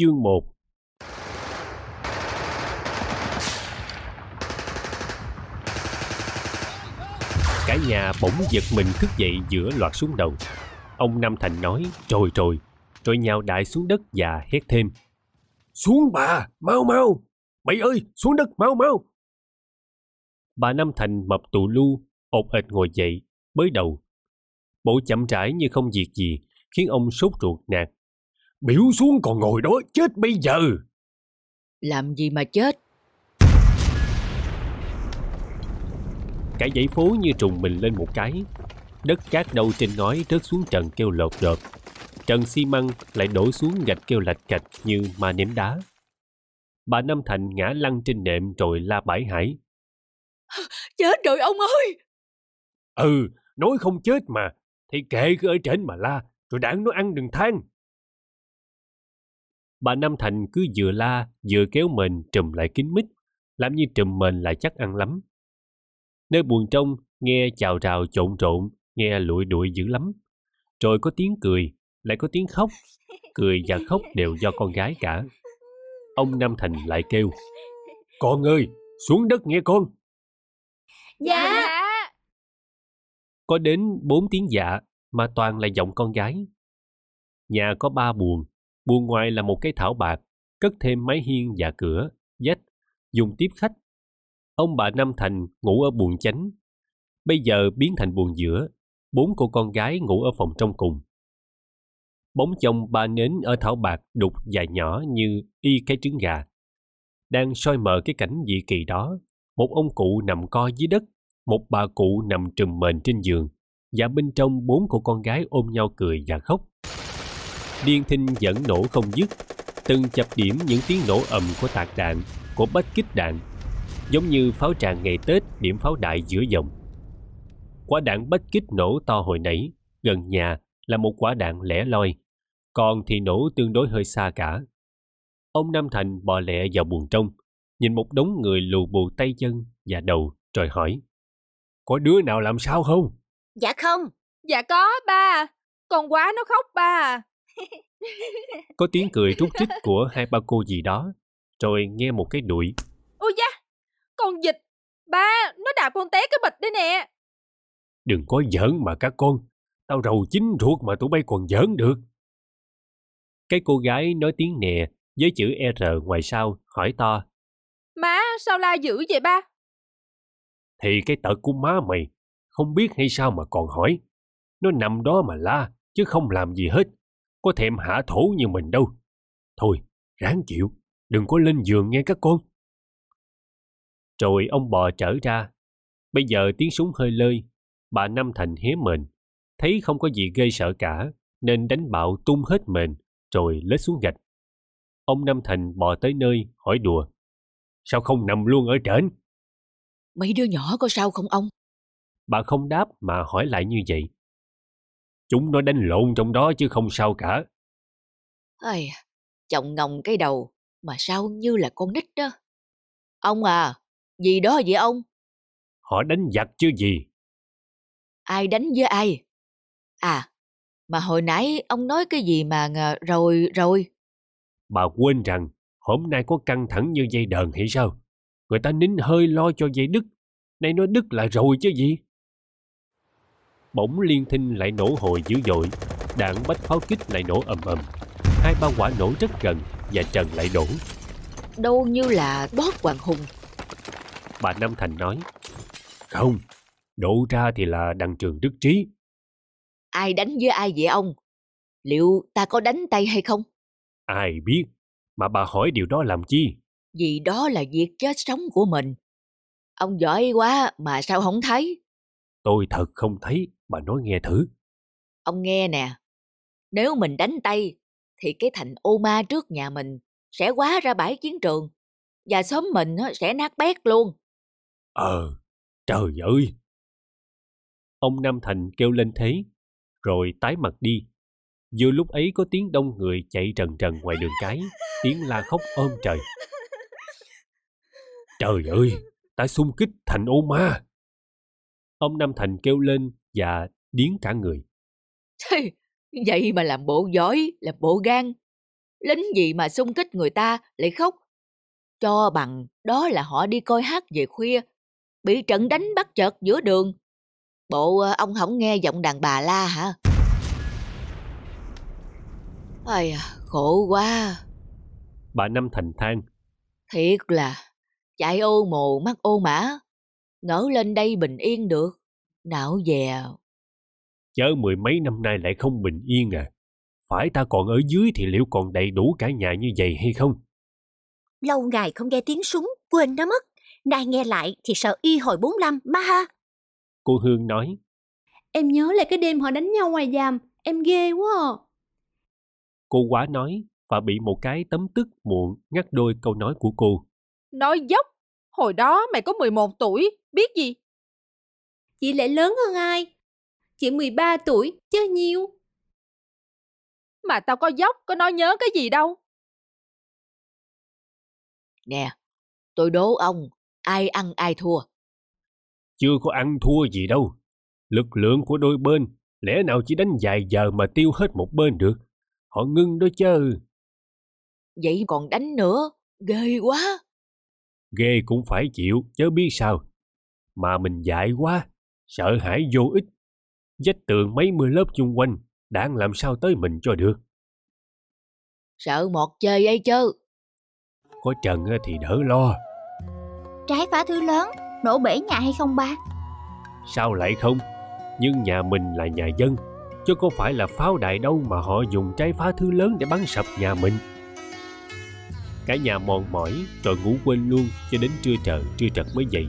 Chương 1 Cả nhà bỗng giật mình thức dậy giữa loạt súng đầu. Ông Nam Thành nói trồi trồi rồi nhào đại xuống đất và hét thêm. Xuống bà, mau mau! Bảy ơi, xuống đất mau mau! Bà Nam Thành mập tụ lu, ột ệt ngồi dậy, bới đầu. Bộ chậm rãi như không việc gì, khiến ông sốt ruột nạt. Biểu xuống còn ngồi đó, chết bây giờ! Làm gì mà chết? Cả dãy phố như trùng mình lên một cái. Đất cát đâu trên ngói rớt xuống trần kêu lột đột. Trần xi măng lại đổ xuống gạch kêu lạch cạch như ma ném đá. Bà Năm Thành ngã lăn trên nệm rồi la bãi hải. Chết rồi ông ơi! Ừ, nói không chết mà, thì kệ cứ ở trên mà la, rồi đảng nó ăn đừng than. Bà Năm Thành cứ vừa la, vừa kéo mình trùm lại kín mít, làm như trùm mình lại chắc ăn lắm. Nơi buồn trong, nghe chào rào trộn trộn, nghe lụi đuổi dữ lắm. Rồi có tiếng cười, lại có tiếng khóc. Cười và khóc đều do con gái cả. Ông Nam Thành lại kêu, Con ơi, xuống đất nghe con. Dạ! Có đến bốn tiếng dạ mà toàn là giọng con gái. Nhà có ba buồng, buồng ngoài là một cái thảo bạc, cất thêm mái hiên và cửa, dách, dùng tiếp khách. Ông bà Nam Thành ngủ ở buồng chánh. Bây giờ biến thành buồng giữa, bốn cô con gái ngủ ở phòng trong cùng. Bóng chồng ba nến ở thảo bạc đục dài nhỏ như y cái trứng gà. Đang soi mờ cái cảnh dị kỳ đó, một ông cụ nằm co dưới đất, một bà cụ nằm trùm mền trên giường, và bên trong bốn cô con gái ôm nhau cười và khóc. Điên thinh vẫn nổ không dứt, từng chập điểm những tiếng nổ ầm của tạc đạn, của bách kích đạn, giống như pháo tràng ngày Tết điểm pháo đại giữa dòng. Quả đạn bách kích nổ to hồi nãy, gần nhà là một quả đạn lẻ loi, còn thì nổ tương đối hơi xa cả. Ông Nam Thành bò lẹ vào buồng trong, nhìn một đống người lù bù tay chân và đầu, rồi hỏi. Có đứa nào làm sao không? Dạ không. Dạ có ba. Con quá nó khóc ba. Có tiếng cười rút rít của hai ba cô gì đó, rồi nghe một cái đuổi. Ôi da, con dịch. Ba, nó đạp con té cái bịch đấy nè. Đừng có giỡn mà các con. Tao rầu chín ruột mà tụi bay còn giỡn được. Cái cô gái nói tiếng nè với chữ R ngoài sau hỏi to. Má, sao la dữ vậy ba? Thì cái tật của má mày, không biết hay sao mà còn hỏi. Nó nằm đó mà la, chứ không làm gì hết. Có thèm hạ thổ như mình đâu. Thôi, ráng chịu, đừng có lên giường nghe các con. Rồi ông bò trở ra. Bây giờ tiếng súng hơi lơi, bà Năm Thành hé mền. Thấy không có gì gây sợ cả, nên đánh bạo tung hết mền, rồi lết xuống gạch. Ông Năm Thành bò tới nơi, hỏi đùa. Sao không nằm luôn ở trển? Mấy đứa nhỏ có sao không ông? Bà không đáp mà hỏi lại như vậy. Chúng nó đánh lộn trong đó chứ không sao cả. Ây, chồng ngồng cái đầu mà sao như là con nít đó. Ông à, gì đó vậy ông? Họ đánh giặc chứ gì. Ai đánh với ai? À, mà hồi nãy ông nói cái gì mà ngờ- rồi rồi. Bà quên rằng hôm nay có căng thẳng như dây đờn hay sao? Người ta nín hơi lo cho dây đứt. Nay nó đứt lại rồi chứ gì? Bỗng liên thinh lại nổ hồi dữ dội. Đạn bách pháo kích lại nổ ầm ầm. Hai ba quả nổ rất gần và trần lại đổ. Đâu như là bót Hoàng Hùng. Bà Nam Thành nói. Không, đổ ra thì là đăng trường đức trí. Ai đánh với ai vậy ông? Liệu ta có đánh tay hay không? Ai biết, mà bà hỏi điều đó làm chi? Vì đó là việc chết sống của mình. Ông giỏi quá mà sao không thấy? Tôi thật không thấy, bà nói nghe thử. Ông nghe nè, nếu mình đánh tay thì cái thành ô ma trước nhà mình sẽ quá ra bãi chiến trường và xóm mình sẽ nát bét luôn. Ờ, trời ơi! Ông Nam Thành kêu lên thế, rồi tái mặt đi. Vừa lúc ấy có tiếng đông người chạy trần trần ngoài đường cái, tiếng la khóc ôm trời. Trời ơi, ta xung kích thành ô ma! Ông Nam Thành kêu lên và điếng cả người. Vậy mà làm bộ giỏi, làm bộ gan. lính gì mà xung kích người ta lại khóc. Cho bằng đó là họ đi coi hát về khuya, bị trận đánh bắt chợt giữa đường. Bộ ờ, ông không nghe giọng đàn bà la hả? Ây à, khổ quá. Bà Năm Thành than. Thiệt là, chạy ô mồ mắt ô mã, ngỡ lên đây bình yên được, não dè. Chớ mười mấy năm nay lại không bình yên à. Phải ta còn ở dưới thì liệu còn đầy đủ cả nhà như vậy hay không? Lâu ngày không nghe tiếng súng, quên nó mất. Nay nghe lại thì sợ y hồi 45, ba ha. Cô Hương nói. Em nhớ lại cái đêm họ đánh nhau ngoài giam, em ghê quá à. Cô quá nói và bị một cái tấm tức muộn ngắt đôi câu nói của cô. Nói dốc, hồi đó mày có 11 tuổi, biết gì? Chị lại lớn hơn ai? Chị 13 tuổi, chứ nhiêu. Mà tao có dốc, có nói nhớ cái gì đâu. Nè, tôi đố ông, ai ăn ai thua? Chưa có ăn thua gì đâu. Lực lượng của đôi bên, lẽ nào chỉ đánh vài giờ mà tiêu hết một bên được. Họ ngưng đó chứ. Vậy còn đánh nữa, ghê quá. Ghê cũng phải chịu, chớ biết sao. Mà mình dại quá, sợ hãi vô ích. Vách tường mấy mươi lớp chung quanh, đáng làm sao tới mình cho được. Sợ mọt chơi ấy chứ. Có trần thì đỡ lo. Trái phá thứ lớn, nổ bể nhà hay không ba? Sao lại không? Nhưng nhà mình là nhà dân, chứ có phải là pháo đài đâu mà họ dùng trái phá thứ lớn để bắn sập nhà mình. Cả nhà mòn mỏi rồi ngủ quên luôn cho đến trưa trời trưa trật mới dậy.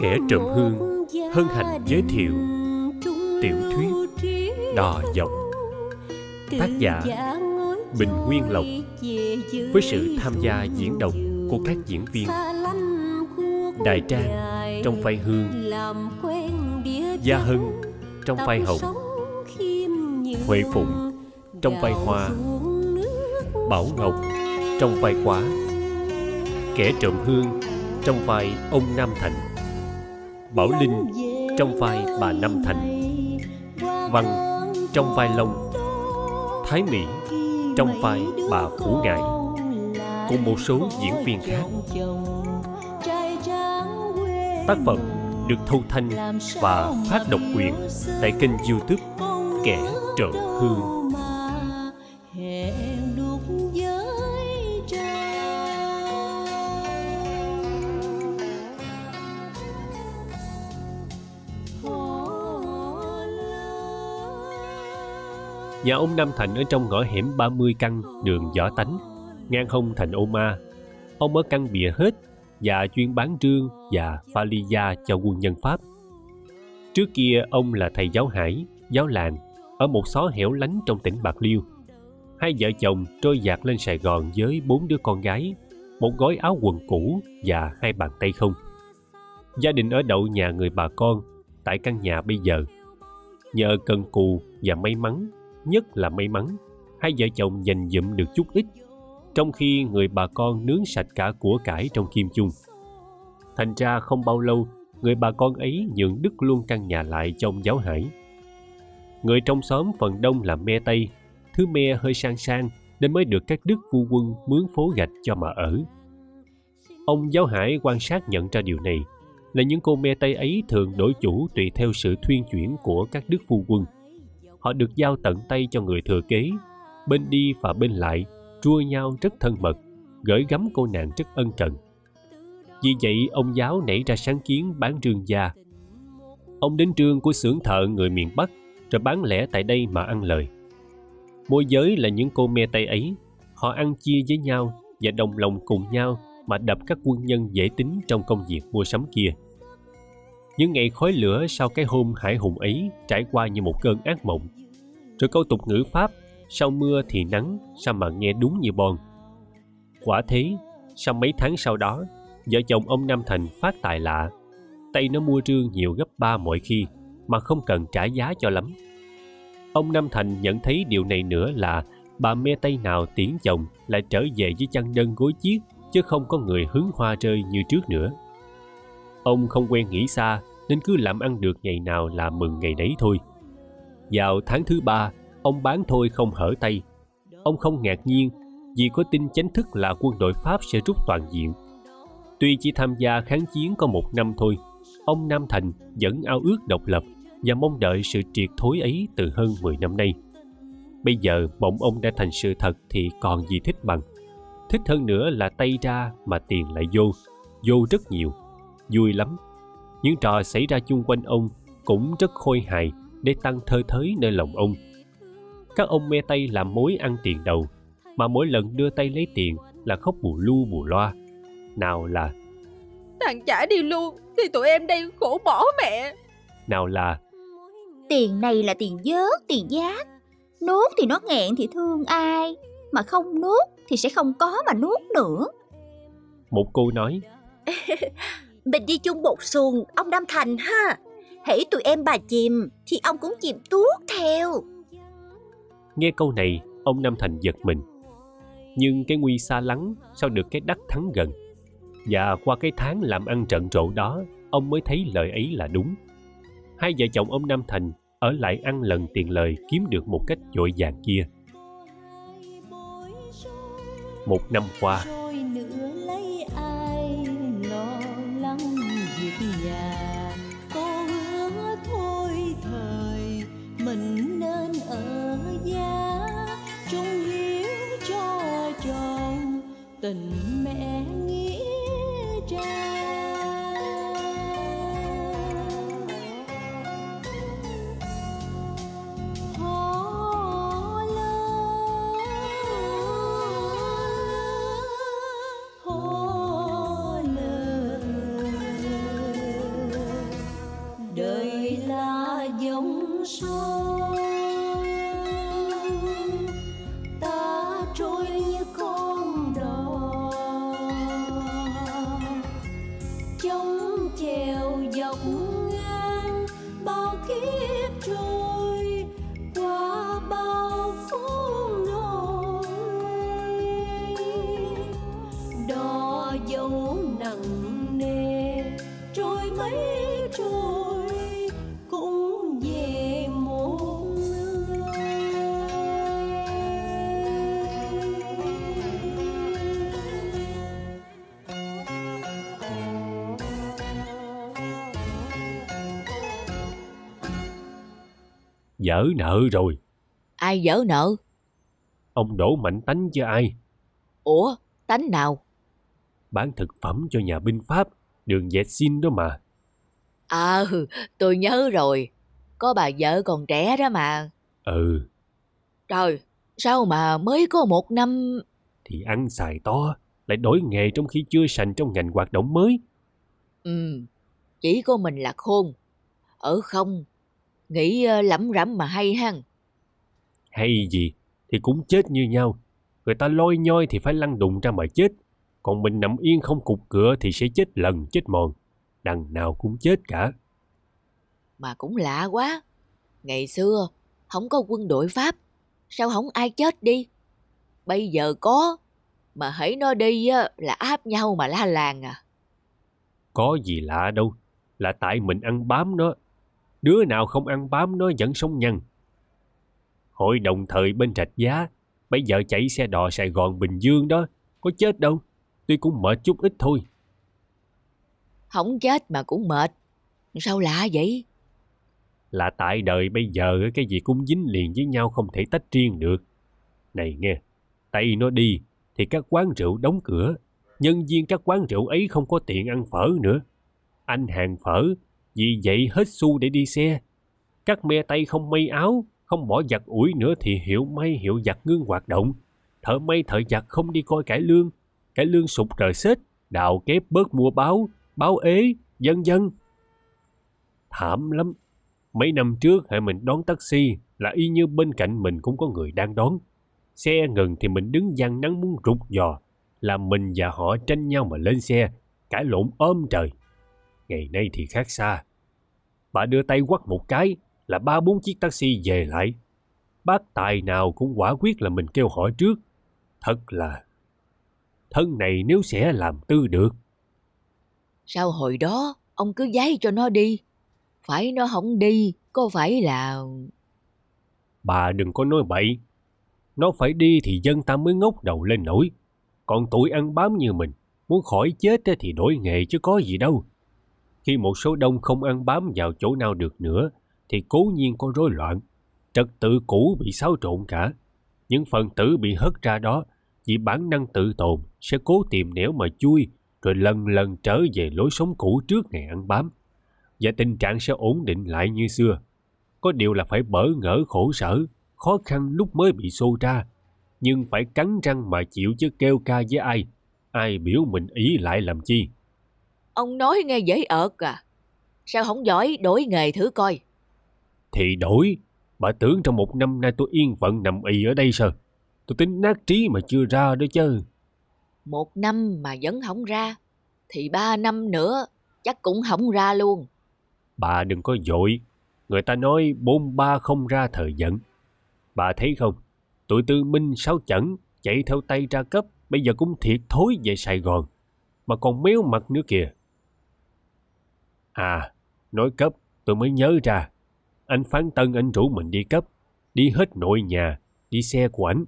Kẻ trộm hương, hân hạnh giới thiệu tiểu thuyết Đò dọc Tác giả Bình Nguyên Lộc, Với sự tham gia diễn đọc của các diễn viên. Đại Trang trong vai Hương, Gia Hân trong vai Hồng, Huệ Phụng trong vai Hoa, Bảo Ngọc trong vai Quá Kẻ trộm hương trong vai ông Nam Thành. Bảo Linh trong vai bà Năm Thành, Văn trong vai Long, Thái Mỹ trong vai bà Phủ Ngại cùng một số diễn viên khác. Tác phẩm được thu thanh và phát độc quyền tại kênh youtube kẻ Trợ hương Nhà ông Nam Thành ở trong ngõ hẻm 30 căn đường Võ Tánh, ngang hông thành Ô Ma. Ông ở căn bìa hết và chuyên bán trương và pha ly gia cho quân nhân Pháp. Trước kia ông là thầy giáo hải, giáo làng ở một xó hẻo lánh trong tỉnh Bạc Liêu. Hai vợ chồng trôi dạt lên Sài Gòn với bốn đứa con gái, một gói áo quần cũ và hai bàn tay không. Gia đình ở đậu nhà người bà con tại căn nhà bây giờ. Nhờ cần cù và may mắn, nhất là may mắn, hai vợ chồng dành dụm được chút ít trong khi người bà con nướng sạch cả của cải trong kim chung. Thành ra không bao lâu, người bà con ấy nhượng đức luôn căn nhà lại trong giáo hải. Người trong xóm phần đông là me Tây, thứ me hơi sang sang nên mới được các đức phu quân mướn phố gạch cho mà ở. Ông giáo hải quan sát nhận ra điều này là những cô me Tây ấy thường đổi chủ tùy theo sự thuyên chuyển của các đức phu quân. Họ được giao tận tay cho người thừa kế, bên đi và bên lại trua nhau rất thân mật, gửi gắm cô nàng rất ân cần. Vì vậy, ông giáo nảy ra sáng kiến bán rương gia. Ông đến trương của xưởng thợ người miền Bắc, rồi bán lẻ tại đây mà ăn lời. Môi giới là những cô me tay ấy, họ ăn chia với nhau và đồng lòng cùng nhau mà đập các quân nhân dễ tính trong công việc mua sắm kia. Những ngày khói lửa sau cái hôm hải hùng ấy trải qua như một cơn ác mộng. Rồi câu tục ngữ Pháp, sau mưa thì nắng, sao mà nghe đúng như bon quả thế, sau mấy tháng sau đó, vợ chồng ông nam thành phát tài lạ. Tay nó mua rương nhiều gấp ba mọi khi, mà không cần trả giá cho lắm. Ông nam thành nhận thấy điều này nữa là bà me tay nào tiễn chồng lại trở về với chăn đơn gối chiếc, chứ không có người hứng hoa rơi như trước nữa. Ông không quen nghĩ xa nên cứ làm ăn được ngày nào là mừng ngày đấy thôi. Vào tháng thứ ba, ông bán thôi không hở tay. Ông không ngạc nhiên vì có tin chính thức là quân đội Pháp sẽ rút toàn diện. Tuy chỉ tham gia kháng chiến có một năm thôi, ông Nam Thành vẫn ao ước độc lập và mong đợi sự triệt thối ấy từ hơn 10 năm nay. Bây giờ mộng ông đã thành sự thật thì còn gì thích bằng. Thích hơn nữa là tay ra mà tiền lại vô, vô rất nhiều, vui lắm. Những trò xảy ra chung quanh ông cũng rất khôi hài để tăng thơ thới nơi lòng ông. Các ông me tay làm mối ăn tiền đầu, mà mỗi lần đưa tay lấy tiền là khóc bù lu bù loa. Nào là Thằng chả đi luôn Thì tụi em đây khổ bỏ mẹ nào là Tiền này là tiền vớt, tiền giác. Nuốt thì nó nghẹn thì thương ai. Mà không nuốt thì sẽ không có mà nuốt nữa. một cô nói Mình đi chung một xuồng, ông Nam Thành ha. Hãy tụi em bà chìm, thì ông cũng chìm tuốt theo. Nghe câu này, ông Nam Thành giật mình. Nhưng cái nguy xa lắng sao được cái đắc thắng gần. Và qua cái tháng làm ăn trận rộ đó, ông mới thấy lời ấy là đúng. Hai vợ chồng ông Nam Thành ở lại ăn lần tiền lời kiếm được một cách dội vàng kia. Một năm qua, tình mẹ dở nợ rồi. Ai dở nợ? Ông đổ mạnh tánh cho ai? Ủa, tánh nào? Bán thực phẩm cho nhà binh Pháp, đường dệt xin đó mà. À, tôi nhớ rồi. Có bà vợ còn trẻ đó mà. Ừ, Trời, sao mà mới có một năm... thì ăn xài to, lại đổi nghề trong khi chưa sành trong ngành hoạt động mới. Ừ, chỉ có mình là khôn. Ở không, nghĩ ờ, lẩm rẩm mà hay hăng. Hay gì, thì cũng chết như nhau. Người ta lôi nhoi thì phải lăn đùng ra mà chết. Còn mình nằm yên không cục cửa thì sẽ chết lần chết mòn. Đằng nào cũng chết cả. Mà cũng lạ quá. Ngày xưa, không có quân đội Pháp. Sao không ai chết đi? Bây giờ có. Mà hãy nó đi á, là áp nhau mà la làng à. Có gì lạ đâu, là tại mình ăn bám nó. Đứa nào không ăn bám nó vẫn sống nhăn. Hội đồng thời bên Rạch Giá, bây giờ chạy xe đò Sài Gòn Bình Dương đó, có chết đâu. Tuy cũng mệt chút ít thôi. Không chết mà cũng mệt. Sao lạ vậy? Là tại đời bây giờ cái gì cũng dính liền với nhau không thể tách riêng được. Này nghe, Tây nó đi thì các quán rượu đóng cửa. Nhân viên các quán rượu ấy không có tiền ăn phở nữa. Anh hàng phở, vì vậy hết xu để đi xe. Các me tay không may áo, không bỏ giặt ủi nữa thì hiệu may hiệu giặt ngưng hoạt động. Thợ may thợ giặt không đi coi cải lương. Cải lương sụt trời xết, đào kép bớt mua báo, báo ế, dân dân. Thảm lắm. Mấy năm trước hệ mình đón taxi là y như bên cạnh mình cũng có người đang đón. Xe ngừng thì mình đứng gian nắng muốn rụt giò. Là mình và họ tranh nhau mà lên xe, cãi lộn ôm trời. Ngày nay thì khác xa. Bà đưa tay quắt một cái là ba bốn chiếc taxi về lại. Bác tài nào cũng quả quyết là mình kêu hỏi trước. Thật là... Thân này nếu sẽ làm tư được. Sao hồi đó ông cứ giấy cho nó đi. Phải nó không đi, có phải là... Bà đừng có nói bậy. Nó phải đi thì dân ta mới ngốc đầu lên nổi. Còn tụi ăn bám như mình, muốn khỏi chết thì đổi nghề chứ có gì đâu. Khi một số đông không ăn bám vào chỗ nào được nữa, thì cố nhiên có rối loạn. Trật tự cũ bị xáo trộn cả. Những phần tử bị hất ra đó vì bản năng tự tồn sẽ cố tìm nẻo mà chui rồi lần lần trở về lối sống cũ trước ngày ăn bám. Và tình trạng sẽ ổn định lại như xưa. Có điều là phải bỡ ngỡ khổ sở, khó khăn lúc mới bị xô ra. Nhưng phải cắn răng mà chịu chứ kêu ca với ai. Ai biểu mình ý lại làm chi. Ông nói nghe dễ ợt à. Sao không giỏi đổi nghề thử coi. Thì đổi. Bà tưởng trong một năm nay tôi yên phận nằm ì ở đây sao? Tôi tính nát trí mà chưa ra đó chứ. Một năm mà vẫn không ra, thì ba năm nữa chắc cũng không ra luôn. Bà đừng có dội. Người ta nói bôn ba không ra thời giận. Bà thấy không? Tụi tư minh sáu chẩn chạy theo tay ra cấp bây giờ cũng thiệt thối về Sài Gòn. Mà còn méo mặt nữa kìa. À, nói cấp tôi mới nhớ ra. Anh Phán Tân anh rủ mình đi cấp. Đi hết nội nhà, đi xe của ảnh.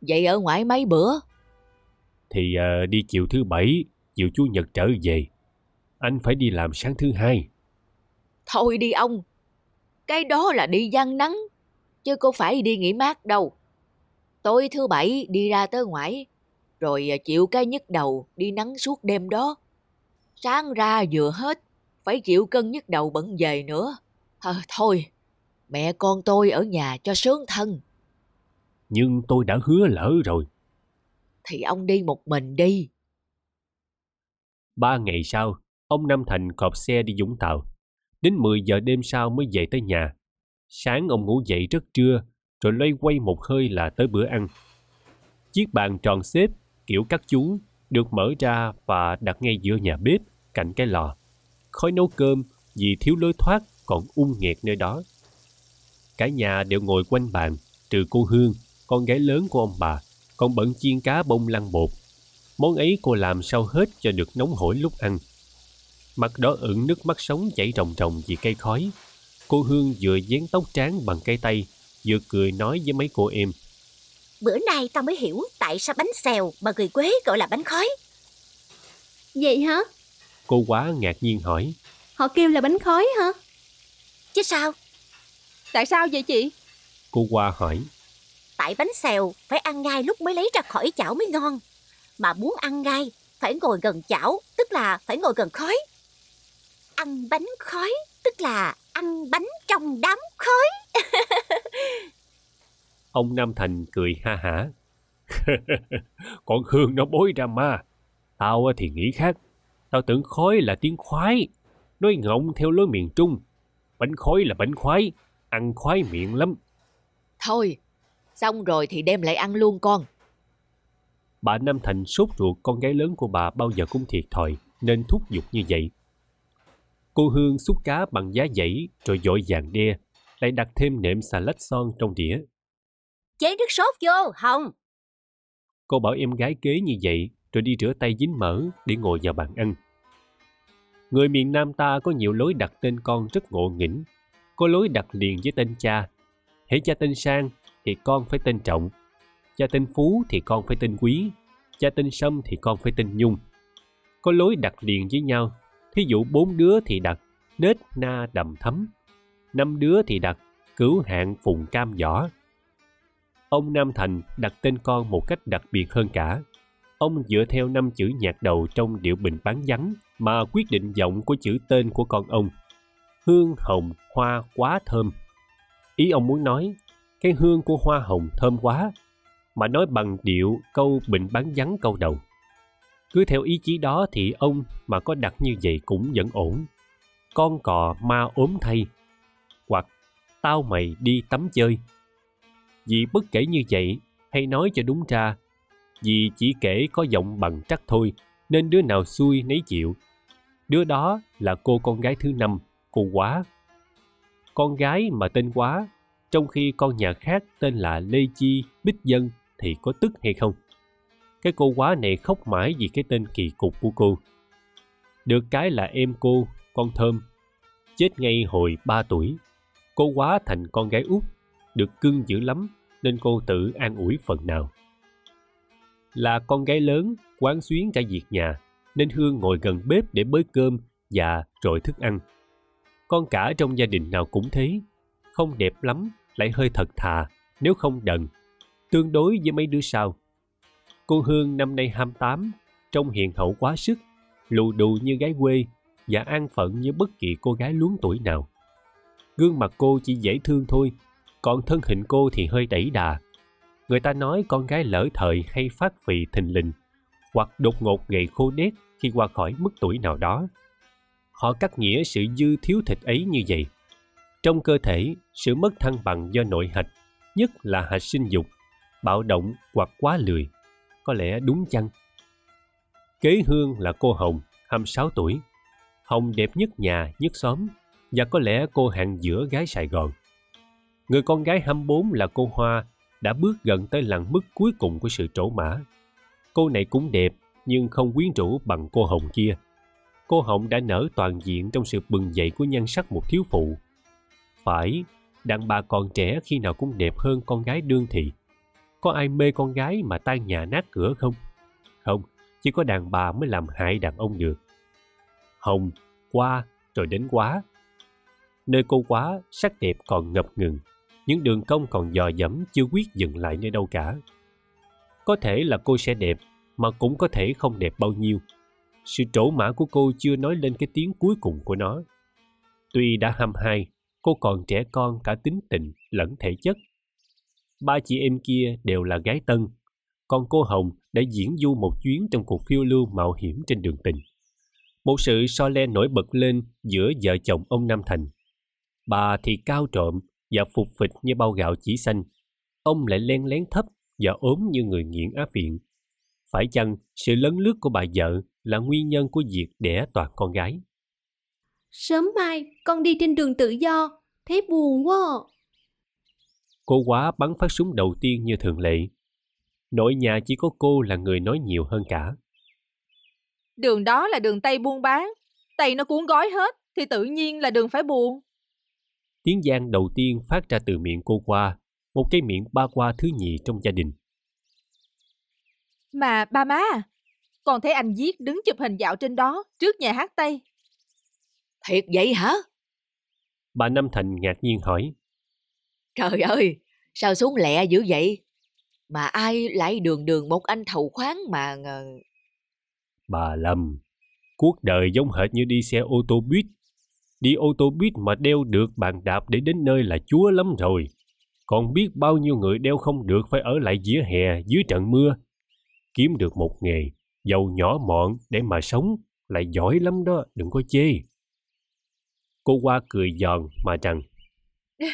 Vậy ở ngoài mấy bữa? Thì uh, đi chiều thứ bảy, chiều chủ nhật trở về. Anh phải đi làm sáng thứ hai. Thôi đi ông. Cái đó là đi gian nắng. Chứ có phải đi nghỉ mát đâu. Tối thứ bảy đi ra tới ngoại. Rồi chịu cái nhức đầu đi nắng suốt đêm đó. Sáng ra vừa hết. Phải chịu cân nhức đầu bận về nữa. À, thôi, mẹ con tôi ở nhà cho sướng thân. Nhưng tôi đã hứa lỡ rồi. Thì ông đi một mình đi. Ba ngày sau, ông Nam Thành cọp xe đi Vũng Tàu. Đến 10 giờ đêm sau mới về tới nhà. Sáng ông ngủ dậy rất trưa, rồi loay quay một hơi là tới bữa ăn. Chiếc bàn tròn xếp, kiểu các chú, được mở ra và đặt ngay giữa nhà bếp, cạnh cái lò. Khói nấu cơm vì thiếu lối thoát còn ung nghẹt nơi đó. Cả nhà đều ngồi quanh bàn, trừ cô Hương, con gái lớn của ông bà, còn bận chiên cá bông lăn bột. Món ấy cô làm sao hết cho được nóng hổi lúc ăn. Mặt đỏ ửng nước mắt sống chảy ròng ròng vì cây khói. Cô Hương vừa dán tóc trán bằng cây tay, vừa cười nói với mấy cô em. Bữa nay tao mới hiểu tại sao bánh xèo mà người Quế gọi là bánh khói. Vậy hả? Cô quá ngạc nhiên hỏi. Họ kêu là bánh khói hả? Chứ sao? Tại sao vậy chị? Cô qua hỏi. Tại bánh xèo phải ăn ngay lúc mới lấy ra khỏi chảo mới ngon. Mà muốn ăn ngay phải ngồi gần chảo, tức là phải ngồi gần khói. Ăn bánh khói, tức là ăn bánh trong đám khói. Ông Nam Thành cười ha hả. Con Hương nó bối ra ma. Tao thì nghĩ khác. Tao tưởng khói là tiếng khoái. Nói ngọng theo lối miền Trung. Bánh khói là bánh khoái. Ăn khoái miệng lắm. Thôi, xong rồi thì đem lại ăn luôn con. Bà Nam Thành sốt ruột con gái lớn của bà bao giờ cũng thiệt thòi nên thúc giục như vậy. Cô Hương xúc cá bằng giá dãy rồi dội vàng đe, lại đặt thêm nệm xà lách son trong đĩa. Chế nước sốt vô, Hồng. Cô bảo em gái kế như vậy rồi đi rửa tay dính mỡ để ngồi vào bàn ăn. Người miền Nam ta có nhiều lối đặt tên con rất ngộ nghĩnh. Có lối đặt liền với tên cha. Hễ cha tên sang thì con phải tên trọng. Cha tên phú thì con phải tên quý. Cha tên sâm thì con phải tên nhung. Có lối đặt liền với nhau. Thí dụ bốn đứa thì đặt nết, na, đầm, thấm. Năm đứa thì đặt cứu hạng phùng cam, giỏ. Ông Nam Thành đặt tên con một cách đặc biệt hơn cả. Ông dựa theo năm chữ nhạc đầu trong điệu bình bán vắng mà quyết định giọng của chữ tên của con ông. Hương hồng hoa quá thơm. Ý ông muốn nói, cái hương của hoa hồng thơm quá, mà nói bằng điệu câu bình bán vắng câu đầu. Cứ theo ý chí đó thì ông mà có đặt như vậy cũng vẫn ổn. Con cò ma ốm thay, hoặc tao mày đi tắm chơi. Vì bất kể như vậy, hay nói cho đúng ra, vì chỉ kể có giọng bằng trắc thôi, nên đứa nào xui nấy chịu. Đứa đó là cô con gái thứ năm, cô Quá. Con gái mà tên Quá, trong khi con nhà khác tên là Lê Chi, Bích Dân thì có tức hay không? Cái cô Quá này khóc mãi vì cái tên kỳ cục của cô. Được cái là em cô, con Thơm, chết ngay hồi 3 tuổi. Cô quá thành con gái út, được cưng dữ lắm nên cô tự an ủi phần nào. Là con gái lớn, quán xuyến cả việc nhà, nên Hương ngồi gần bếp để bới cơm và trội thức ăn. Con cả trong gia đình nào cũng thế, không đẹp lắm, lại hơi thật thà, nếu không đần, tương đối với mấy đứa sau. Cô Hương năm nay 28, trông hiền hậu quá sức, lù đù như gái quê và an phận như bất kỳ cô gái luống tuổi nào. Gương mặt cô chỉ dễ thương thôi, còn thân hình cô thì hơi đẩy đà. Người ta nói con gái lỡ thời hay phát phì thình lình, hoặc đột ngột gầy khô đét khi qua khỏi mức tuổi nào đó. Họ cắt nghĩa sự dư thiếu thịt ấy như vậy. Trong cơ thể, sự mất thăng bằng do nội hạch, nhất là hạch sinh dục, bạo động hoặc quá lười. Có lẽ đúng chăng? Kế Hương là cô Hồng, 26 tuổi. Hồng đẹp nhất nhà, nhất xóm, và có lẽ cô hạng giữa gái Sài Gòn. Người con gái 24 là cô Hoa, đã bước gần tới lặng mức cuối cùng của sự trổ mã. Cô này cũng đẹp, nhưng không quyến rũ bằng cô Hồng kia. Cô Hồng đã nở toàn diện trong sự bừng dậy của nhan sắc một thiếu phụ. Phải, đàn bà còn trẻ khi nào cũng đẹp hơn con gái đương thị. Có ai mê con gái mà tan nhà nát cửa không? Không, chỉ có đàn bà mới làm hại đàn ông được. Hồng, qua, rồi đến quá. Nơi cô quá, sắc đẹp còn ngập ngừng, những đường cong còn dò dẫm chưa quyết dừng lại nơi đâu cả. Có thể là cô sẽ đẹp, mà cũng có thể không đẹp bao nhiêu. Sự trổ mã của cô chưa nói lên cái tiếng cuối cùng của nó. Tuy đã hăm hai, cô còn trẻ con cả tính tình lẫn thể chất. Ba chị em kia đều là gái tân, còn cô Hồng đã diễn du một chuyến trong cuộc phiêu lưu mạo hiểm trên đường tình. Một sự so le nổi bật lên giữa vợ chồng ông Nam Thành. Bà thì cao trộm và phục phịch như bao gạo chỉ xanh. Ông lại len lén thấp và ốm như người nghiện á viện. Phải chăng sự lấn lướt của bà vợ là nguyên nhân của việc đẻ toàn con gái? Sớm mai con đi trên đường tự do, thấy buồn quá. à. Cô quá bắn phát súng đầu tiên như thường lệ. Nội nhà chỉ có cô là người nói nhiều hơn cả. Đường đó là đường Tây buôn bán. Tây nó cuốn gói hết, thì tự nhiên là đường phải buồn. Tiếng giang đầu tiên phát ra từ miệng cô qua, một cái miệng ba qua thứ nhì trong gia đình. Mà ba má con thấy anh Viết đứng chụp hình dạo trên đó, trước nhà hát Tây. Thiệt vậy hả? Bà Năm Thành ngạc nhiên hỏi. Trời ơi, sao xuống lẹ dữ vậy? Mà ai lại đường đường một anh thầu khoáng mà... Bà Lâm, cuộc đời giống hệt như đi xe ô tô buýt. Đi ô tô buýt mà đeo được bàn đạp để đến nơi là chúa lắm rồi. Còn biết bao nhiêu người đeo không được phải ở lại vỉa hè dưới trận mưa. Kiếm được một nghề, giàu nhỏ mọn để mà sống lại giỏi lắm đó, đừng có chê. Cô qua cười giòn mà rằng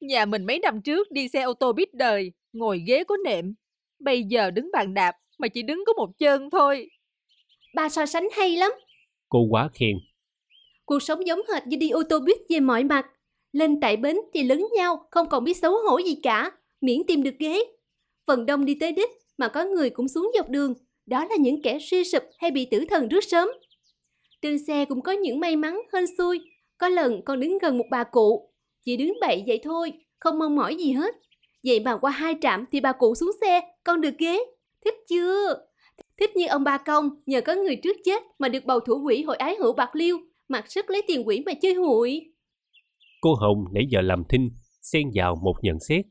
Nhà mình mấy năm trước đi xe ô tô biết đời, ngồi ghế có nệm. Bây giờ đứng bàn đạp mà chỉ đứng có một chân thôi. Ba so sánh hay lắm. cô quá khen. Cuộc sống giống hệt như đi ô tô buýt về mọi mặt. Lên tại bến thì lấn nhau, không còn biết xấu hổ gì cả, miễn tìm được ghế. Phần đông đi tới đích mà có người cũng xuống dọc đường, đó là những kẻ suy sụp hay bị tử thần rước sớm. Trên xe cũng có những may mắn hên xui, có lần con đứng gần một bà cụ, chỉ đứng bậy vậy thôi, không mong mỏi gì hết. Vậy mà qua hai trạm thì bà cụ xuống xe, con được ghế. Thích chưa? Thích như ông Ba Công, nhờ có người trước chết mà được bầu thủ quỹ hội ái hữu Bạc Liêu, mặc sức lấy tiền quỹ mà chơi hụi. Cô Hồng nãy giờ làm thinh, xen vào một nhận xét.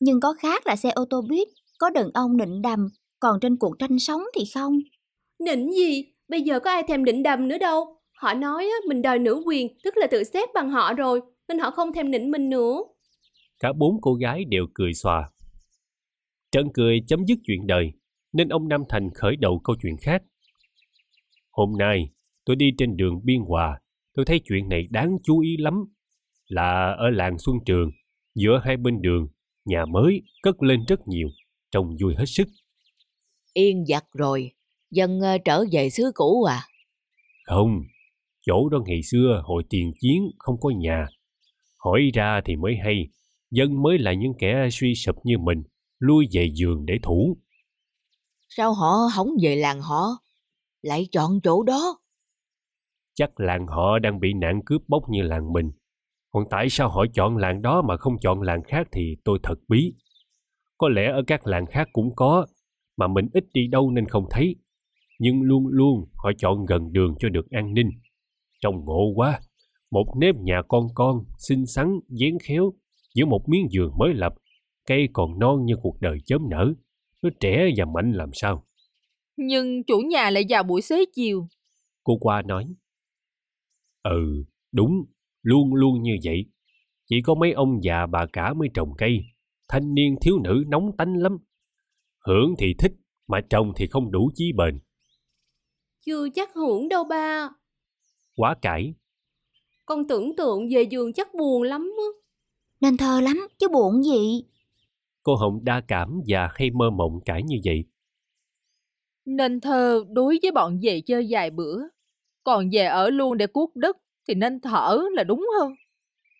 Nhưng có khác là xe ô tô buýt, có đàn ông nịnh đầm, còn trên cuộc tranh sống thì không. Nịnh gì? Bây giờ có ai thèm nịnh đầm nữa đâu. Họ nói á, mình đòi nữ quyền, tức là tự xét bằng họ rồi, nên họ không thèm nịnh mình nữa. Cả bốn cô gái đều cười xòa. Trận cười chấm dứt chuyện đời, nên ông Nam Thành khởi đầu câu chuyện khác. Hôm nay, tôi đi trên đường Biên Hòa, tôi thấy chuyện này đáng chú ý lắm. Là ở làng Xuân Trường, giữa hai bên đường, nhà mới cất lên rất nhiều, trông vui hết sức. Yên giặt rồi, dân ờ, trở về xứ cũ à? Không, chỗ đó ngày xưa hồi tiền chiến không có nhà. Hỏi ra thì mới hay, dân mới là những kẻ suy sụp như mình, lui về giường để thủ. Sao họ không về làng họ? lại chọn chỗ đó? Chắc làng họ đang bị nạn cướp bóc như làng mình. Còn tại sao họ chọn làng đó mà không chọn làng khác thì tôi thật bí. Có lẽ ở các làng khác cũng có, mà mình ít đi đâu nên không thấy. Nhưng luôn luôn họ chọn gần đường cho được an ninh. Trông ngộ quá, một nếp nhà con con, xinh xắn, dáng khéo, giữa một miếng giường mới lập, cây còn non như cuộc đời chớm nở. Nó trẻ và mạnh làm sao? Nhưng chủ nhà lại vào buổi xế chiều. Cô qua nói. Ừ, đúng, luôn luôn như vậy. Chỉ có mấy ông già bà cả mới trồng cây. Thanh niên thiếu nữ nóng tánh lắm. Hưởng thì thích, mà trồng thì không đủ chí bền. Chưa chắc hưởng đâu ba. Quá cải, Con tưởng tượng về giường chắc buồn lắm á. Nên thơ lắm, chứ buồn gì. cô Hồng đa cảm và hay mơ mộng cãi như vậy. Nên thơ đối với bọn về chơi vài bữa. Còn về ở luôn để cuốc đất thì nên thở là đúng hơn.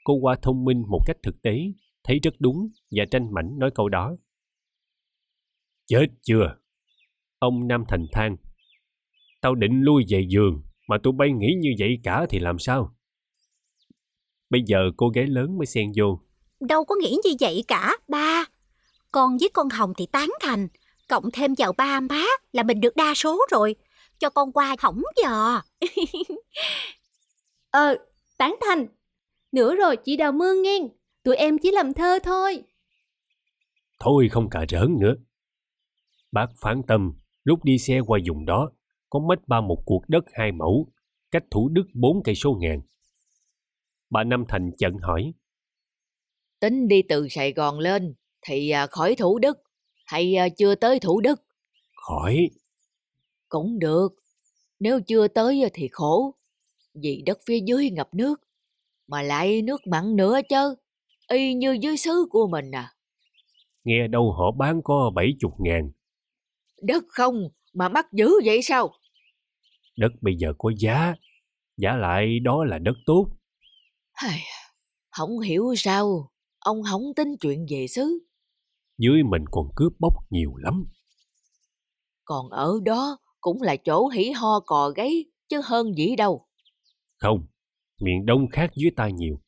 Cô qua thông minh một cách thực tế, thấy rất đúng và tranh mảnh nói câu đó. Chết chưa? Ông Nam Thành than. Tao định lui về giường, mà tụi bay nghĩ như vậy cả thì làm sao? Bây giờ cô gái lớn mới xen vô. Đâu có nghĩ như vậy cả, ba. Con với con Hồng thì tán thành. Cộng thêm vào ba má là mình được đa số rồi. Cho con qua hỏng giờ. Ờ, tán thành. Nữa rồi chị Đào Mương nghe. Tụi em chỉ làm thơ thôi. Thôi không cà rỡn nữa. Bác phán tâm, lúc đi xe qua vùng đó, có mất ba một cuộc đất hai mẫu, cách Thủ Đức bốn cây số ngàn. Bà Năm Thành chận hỏi, Tính đi từ Sài Gòn lên thì à, khỏi Thủ Đức hay à, chưa tới Thủ Đức khỏi, cũng được. Nếu chưa tới thì khổ, vì đất phía dưới ngập nước, mà lại nước mặn nữa chứ, y như dưới xứ của mình à. nghe đâu họ bán có bảy chục ngàn, Đất không mà mắc dữ vậy sao? đất bây giờ có giá, giá lại đó là đất tốt. Không hiểu sao, ông không tính chuyện về xứ, Dưới mình còn cướp bóc nhiều lắm. còn ở đó cũng là chỗ hỉ ho cò gáy chứ hơn gì đâu. Không, miền Đông khác dưới ta nhiều.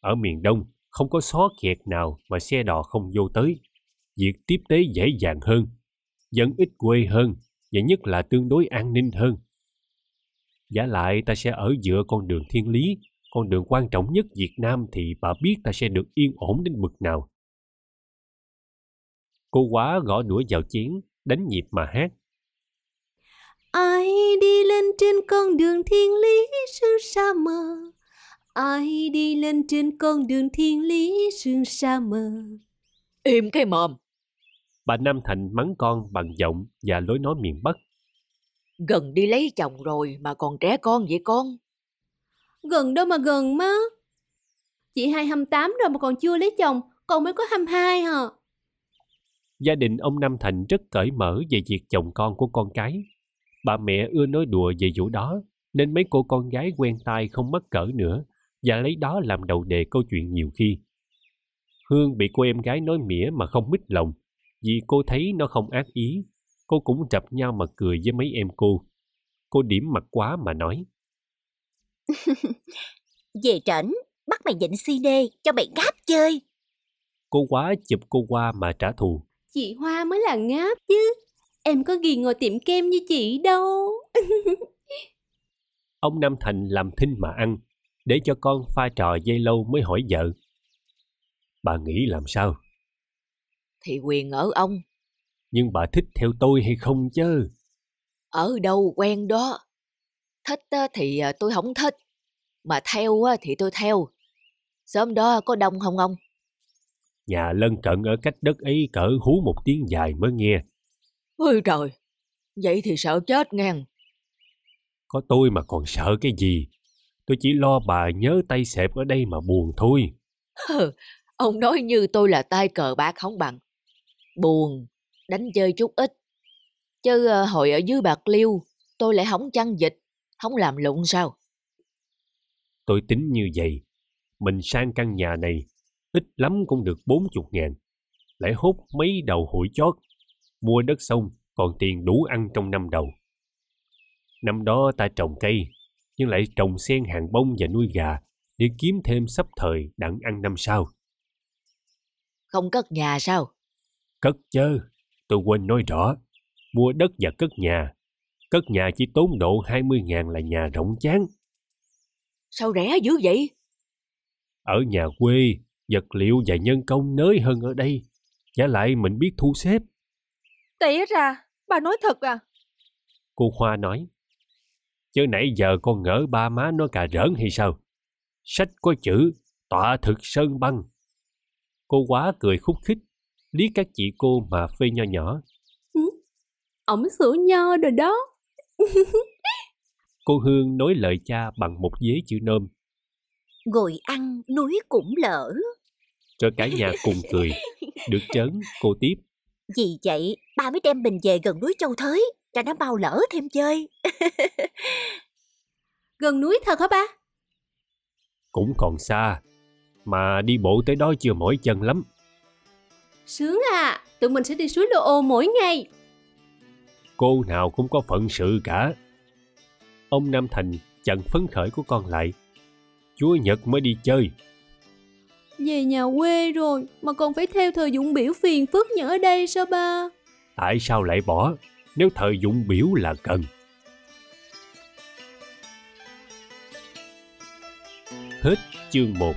Ở miền Đông không có xó kẹt nào mà xe đò không vô tới. Việc tiếp tế dễ dàng hơn, dân ít quê hơn và nhất là tương đối an ninh hơn. Giả lại ta sẽ ở giữa con đường thiên lý, con đường quan trọng nhất Việt Nam thì bà biết ta sẽ được yên ổn đến bực nào. Cô quá gõ đũa vào chén, đánh nhịp mà hát. Ai đi lên trên con đường thiên lý sương sa mờ Ai đi lên trên con đường thiên lý sương sa mờ Im cái mồm, Bà Nam Thành mắng con bằng giọng và lối nói miền Bắc. gần đi lấy chồng rồi mà còn trẻ con vậy con. Gần đâu mà gần má Chị hai 28 rồi mà còn chưa lấy chồng Còn mới có 22 hả Gia đình ông Nam Thành rất cởi mở về việc chồng con của con cái. Bà mẹ ưa nói đùa về vụ đó, nên mấy cô con gái quen tai không mắc cỡ nữa và lấy đó làm đầu đề câu chuyện nhiều khi. Hương bị cô em gái nói mỉa mà không mít lòng, vì cô thấy nó không ác ý. Cô cũng rập nhau mà cười với mấy em cô. Cô điểm mặt quá mà nói. Về trển, bắt mày dịnh CD cho mày gáp chơi. Cô quá chụp cô qua mà trả thù. Chị Hoa mới là ngáp chứ Em có ghi ngồi tiệm kem như chị đâu Ông Nam Thành làm thinh mà ăn, để cho con pha trò dây lâu mới hỏi vợ. Bà nghĩ làm sao? Thì quyền ở ông, Nhưng bà thích theo tôi hay không chứ? ở đâu quen đó. Thích á thì à, tôi không thích, mà theo á thì tôi theo. Sớm đó có đông không ông? Nhà lân cận ở cách đất ấy cỡ hú một tiếng dài mới nghe. Ôi trời, vậy thì sợ chết ngang. Có tôi mà còn sợ cái gì? Tôi chỉ lo bà nhớ tay xẹp ở đây mà buồn thôi. ông nói như tôi là tay cờ bạc không bằng. Buồn, đánh chơi chút ít. Chứ à, hồi ở dưới bạc liêu, tôi lại không chăn dịch, không làm lụng sao? Tôi tính như vậy. Mình sang căn nhà này, ít lắm cũng được bốn chục ngàn. Lại hút mấy đầu hụi chót. Mua đất xong, còn tiền đủ ăn trong năm đầu. Năm đó ta trồng cây, nhưng lại trồng sen hàng bông và nuôi gà để kiếm thêm sắp thời đặng ăn năm sau. Không cất nhà sao? Cất chớ, tôi quên nói rõ. Mua đất và cất nhà. Cất nhà chỉ tốn độ 20 ngàn là nhà rộng chán. Sao rẻ dữ vậy? Ở nhà quê, vật liệu và nhân công nới hơn ở đây. Giả lại mình biết thu xếp. Tỉa ra, bà nói thật à? Cô Hoa nói. Chứ nãy giờ con ngỡ ba má nó cà rỡn hay sao? Sách có chữ, tọa thực sơn băng. Cô quá cười khúc khích, liếc các chị cô mà phê nho nhỏ. Ổng sửa nho rồi đó. Cô Hương nói lời cha bằng một vế chữ nôm, Ngồi ăn núi cũng lỡ. cho cả nhà cùng cười. Được trớn, cô tiếp. Vì vậy, ba mới đem mình về gần núi Châu Thới, cho nó mau lỡ thêm chơi. Gần núi thật hả ba? Cũng còn xa, mà đi bộ tới đó chưa mỏi chân lắm. Sướng à, tụi mình sẽ đi suối Lô Ô mỗi ngày. Cô nào cũng có phận sự cả. Ông Nam Thành chặn phấn khởi của con lại. Chúa Nhật mới đi chơi. Về nhà quê rồi, mà còn phải theo thời dụng biểu phiền phức như ở đây sao ba? Tại sao lại bỏ nếu thời dụng biểu là cần? Hết chương 1